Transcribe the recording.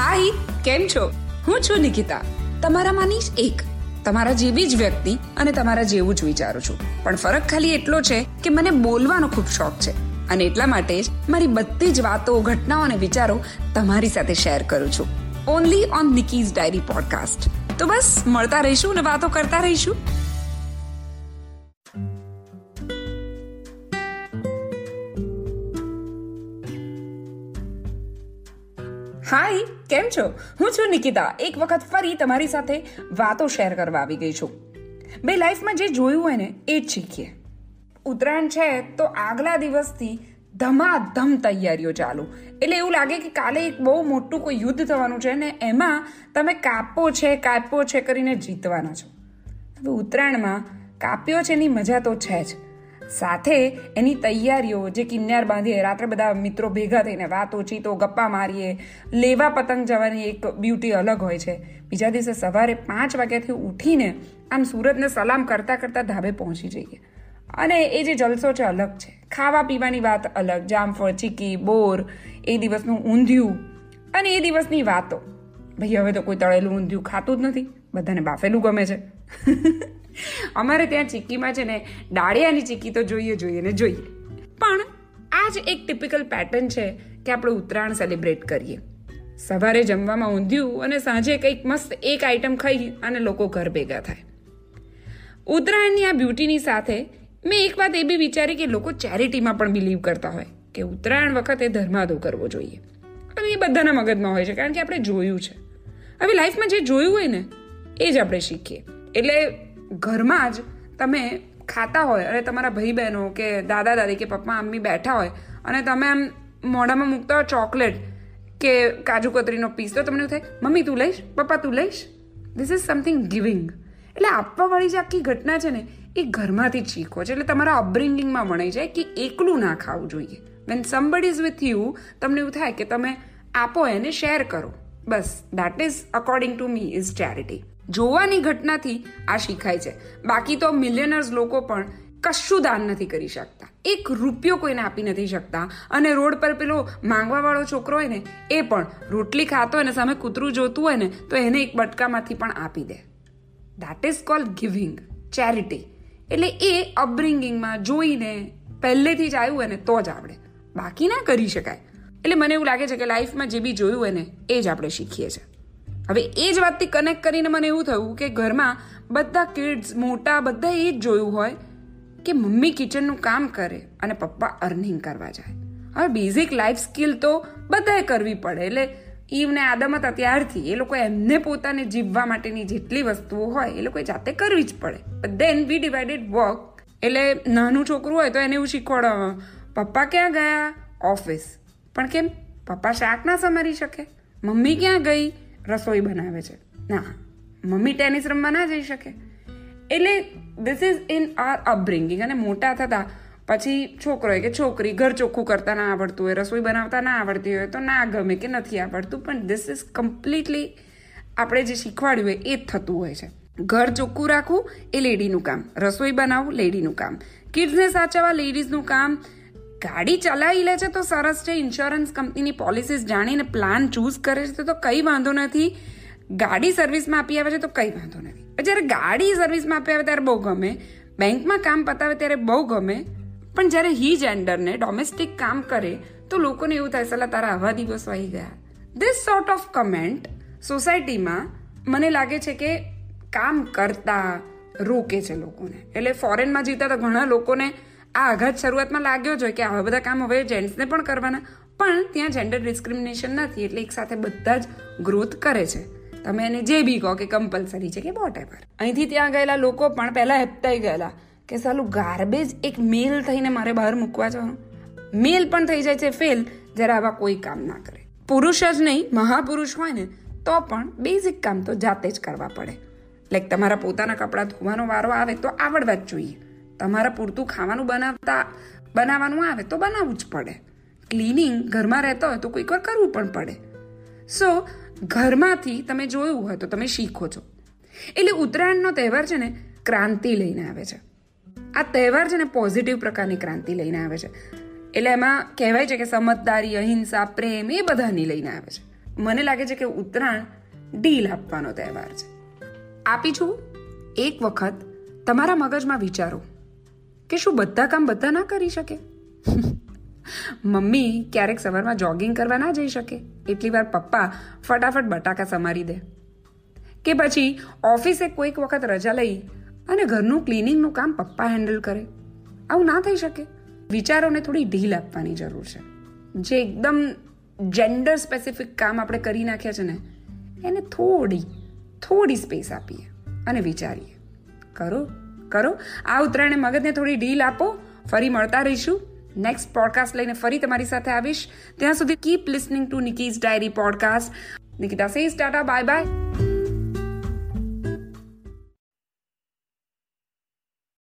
હાય, કેમ છો? હું છું નિકિતા. તમારામાંની જ એક. તમારા જેવી જ વ્યક્તિ અને તમારા જેવું જ વિચારું છું. પણ ફરક ખાલી એટલો છે કે મને બોલવાનો ખૂબ શોખ છે. અને એટલા માટે જ મારી બધી જ વાતો, ઘટનાઓ અને વિચારો તમારી સાથે શેર કરું છું. Only on Nikki's diary podcast તો બસ, મળતા રહીશું અને વાતો કરતા રહીશું. હાય, કેમ છો? હું છું નિકિતા. એક વખત ફરી તમારી સાથે વાતો શેર કરવા આવી ગઈ છું. બે લાઈફમાં જે જોયું હોય ને, એ જ શીખીએ. ઉત્તરાયણ છે તો આગલા દિવસથી ધમાધમ તૈયારીઓ ચાલુ. એટલે એવું લાગે કે કાલે એક બહુ મોટું કોઈ યુદ્ધ થવાનું છે ને એમાં તમે કાપો છે કાપો છે કરીને જીતવાના છો. હવે ઉત્તરાયણમાં કાપ્યો છે એની મજા તો છે જ. સાથે એની તૈયારીઓ જે કિન્યાર બાંધીએ રાત્રે બધા મિત્રો ભેગા થઈને વાતો ચીતો, ગપ્પા મારીએ. લેવા પતંગ જવાની એક બ્યુટી અલગ હોય છે. બીજા દિવસે સવારે પાંચ વાગ્યાથી ઉઠીને આમ સુરતને સલામ કરતાં કરતાં ધાબે પહોંચી જઈએ. અને એ જે જલસો છે અલગ છે. ખાવા પીવાની વાત અલગ. જામફળ, ચીકી, બોર, એ દિવસનું ઊંધિયું અને એ દિવસની વાતો. ભાઈ, હવે તો કોઈ તળેલું ઊંધિયું ખાતું જ નથી. બધાને બાફેલું ગમે છે. અમારે ત્યાં ચીક્કીમાં છે ને ડાળિયાની ચીક્કી તો જોઈએ જોઈએ ને જોઈએ. પણ આ જ એક ટિપિકલ પેટર્ન છે કે આપણે ઉત્તરાયણ સેલિબ્રેટ કરીએ. સવારે જમવામાં ઊંધ્યું અને સાંજે કંઈક મસ્ત એક આઈટમ ખાઈ અને લોકો ઘર ભેગા થાય. ઉત્તરાયણની આ બ્યુટીની સાથે મેં એક વાત એ બી વિચારી કે લોકો ચેરિટીમાં પણ બિલીવ કરતા હોય કે ઉત્તરાયણ વખતે ધર્માદો કરવો જોઈએ. અને એ બધાના મગજમાં હોય છે કારણ કે આપણે જોયું છે. હવે લાઈફમાં જે જોયું હોય ને, એ જ આપણે શીખીએ. એટલે ઘરમાં જ તમે ખાતા હોય અને તમારા ભાઈ બહેનો કે દાદા, દાદી કે પપ્પા મમ્મી બેઠા હોય અને તમે આમ મોઢામાં મૂકતા હોય ચોકલેટ કે કાજુ કતરીનો પીસ તો તમને થાય, મમ્મી, તું લઈશ? પપ્પા, તું લઈશ? ધીસ ઇઝ સમથિંગ ગિવિંગ એટલે આપવાવાળી જે આખી ઘટના છે ને, એ ઘરમાંથી જ શીખો છે. એટલે તમારા અપબ્રિંગિંગમાં વણાઈ જાય કે એકલું ના ખાવું જોઈએ. When somebody is with you તમને એવું થાય કે તમે આપો એને શેર કરો. બસ that is according to me is charity જોવાની ઘટનાથી આ શીખાય છે. બાકી તો મિલિયનર્સ લોકો પણ કશું દાન નથી કરી શકતા. એક રૂપિયો કોઈને આપી નથી શકતા. અને રોડ પર પેલો માંગવા વાળો છોકરો હોય ને, એ પણ રોટલી ખાતો હોય ને, સામે કૂતરું જોતું હોય ને, તો એને એક બટકામાંથી પણ આપી દે. That is call giving charity એટલે એ અપબ્રિંગિંગમાં જોઈને પહેલેથી જ આવ્યું હોય ને, તો જ આવડે. બાકી ના કરી શકાય. એટલે મને એવું લાગે છે કે લાઈફમાં જે બી જોયું હોય ને, એ જ આપણે શીખીએ છીએ. હવે એ જ વાતથી કનેક્ટ કરીને મને એવું થયું કે ઘરમાં બધા કિડ્સ મોટા બધા એ જ જોયું હોય કે મમ્મી કિચનનું કામ કરે અને પપ્પા અર્નિંગ કરવા જાય. હવે બેઝિક લાઈફ સ્કિલ તો બધાએ કરવી પડે. એટલે ઈવને આદમ હતા ત્યારથી એ લોકો એમને પોતાને જીવવા માટેની જેટલી વસ્તુઓ હોય એ લોકોએ જાતે કરવી જ પડે. દેન વી ડિવાઇડેડ વર્ક એટલે નાનું છોકરું હોય તો એને એવું શીખવાડવા પપ્પા ક્યાં ગયા? ઓફિસ. પણ કેમ? પપ્પા શાક ના સમારી શકે. મમ્મી ક્યાં ગઈ? રસોઈ બનાવે છે. ના, મમ્મી ટેનિસ રમવા ના જઈ શકે. એટલે this is in our upbringing અને મોટા થતા પછી છોકરો કે છોકરી ઘર ચોખ્ખું કરતા ના આવડતું હોય, રસોઈ બનાવતા ના આવડતી હોય તો ના ગમે કે નથી આવડતું, પણ ધીસ ઇઝ કમ્પ્લીટલી આપણે જે શીખવાડ્યું હોય એ જ થતું હોય છે. ઘર ચોખ્ખું રાખવું એ લેડીનું કામ, રસોઈ બનાવવું લેડીનું કામ. કિડ્સને સાચવવા લેડીઝનું કામ ગાડી ચલાવી લે છે તો સરસ છે. ઇન્સ્યોરન્સ કંપનીની પોલિસીસ જાણીને પ્લાન ચૂઝ કરે છે તો કંઈ વાંધો નથી. ગાડી સર્વિસમાં આપી આવે છે તો કંઈ વાંધો નથી. જ્યારે ગાડી સર્વિસમાં આપી આવે ત્યારે બહુ ગમે. બેંકમાં કામ પતાવે ત્યારે બહુ ગમે. પણ જ્યારે હી જેન્ડરને ડોમેસ્ટિક કામ કરે તો લોકોને એવું થાય, સલા, તારા આવા દિવસ વહી ગયા. ધીસ સોર્ટ ઓફ કમેન્ટ સોસાયટીમાં મને લાગે છે કે કામ કરતા રોકે છે લોકોને. એટલે ફોરેનમાં જીવતા તો ઘણા લોકોને આ આઘાત શરૂઆતમાં લાગ્યો જ હોય કે આવા બધા કામ હવે જેન્ટ્સને પણ કરવાના, પણ ત્યાં જેન્ડર ડિસ્ક્રિમિનેશન નથી, એટલે એક સાથે બધા જ ગ્રોથ કરે છે. તમે એને જે બી કહો કે કમ્પલસરી છે કે વોટ એવર અહીંથી ત્યાં ગયેલા લોકો પણ પહેલાં હેપતાઈ ગયેલા કે સાલું ગાર્બેજ એક મેલ થઈને મારે બહાર મૂકવા જવાનું મેલ પણ થઈ જાય છે ફેલ જ્યારે આવા કોઈ કામ ના કરે. પુરુષ જ નહીં, મહાપુરુષ હોય ને, તો પણ બેઝિક કામ તો જાતે જ કરવા પડે. લાઈક તમારા પોતાના કપડાં ધોવાનો વારો આવે તો આવડવા જ જોઈએ. તમારા પૂરતું ખાવાનું બનાવતા, બનાવવાનું આવે તો બનાવવું જ પડે. ક્લિનિંગ ઘરમાં રહેતો હોય તો કોઈક વાર કરવું પણ પડે. સો ઘરમાંથી તમે જોયું હોય તો તમે શીખો છો. એટલે ઉત્તરાયણનો તહેવાર છે ને, ક્રાંતિ લઈને આવે છે. આ તહેવાર છે ને પોઝિટિવ પ્રકારની ક્રાંતિ લઈને આવે છે. એટલે એમાં કહેવાય છે કે સમજદારી, અહિંસા, પ્રેમ એ બધાની લઈને આવે છે. મને લાગે છે કે ઉત્તરાયણ ડીલ આપવાનો તહેવાર છે. આપી છું, એક વખત તમારા મગજમાં વિચારો. કે શું બધા કામ બધા ના કરી શકે? મમ્મી ક્યારેક સવારમાં જોગિંગ કરવા ના જઈ શકે. એટલી વાર પપ્પા ફટાફટ બટાકા સમારી દે. કે પછી ઓફિસે કોઈક વખત રજા લઈ અને ઘરનું ક્લિનિંગનું કામ પપ્પા હેન્ડલ કરે. આવું ના થઈ શકે. વિચારોને થોડી ઢીલ આપવાની જરૂર છે. જે એકદમ જેન્ડર સ્પેસિફિક કામ આપણે કરી નાખ્યા છે ને, એને થોડી થોડી સ્પેસ આપીએ અને વિચારીએ. કરો? કરો. આ ઉત્તરાયણે મગજને થોડી ઢીલ આપો. ફરી મળતા રહીશું. નેક્સ્ટ પોડકાસ્ટ લઈને ફરી તમારી સાથે આવીશ. ત્યાં સુધી keep listening to Nikki's diary podcast Nikita says tata bye bye